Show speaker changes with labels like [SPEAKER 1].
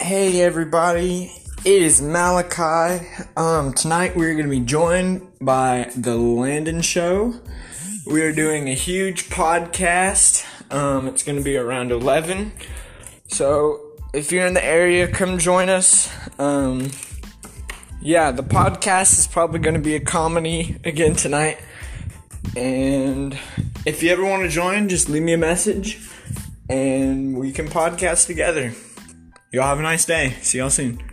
[SPEAKER 1] Hey everybody, it is Malachi. Um, tonight we're going to be joined by the Landon Show. We are doing a huge podcast. Um, it's going to be around 11. So if you're in the area, come join us. Um, yeah, the podcast is probably going to be a comedy again tonight. And if you ever want to join, just leave me a message and we can podcast together. Y'all have a nice day. See y'all soon.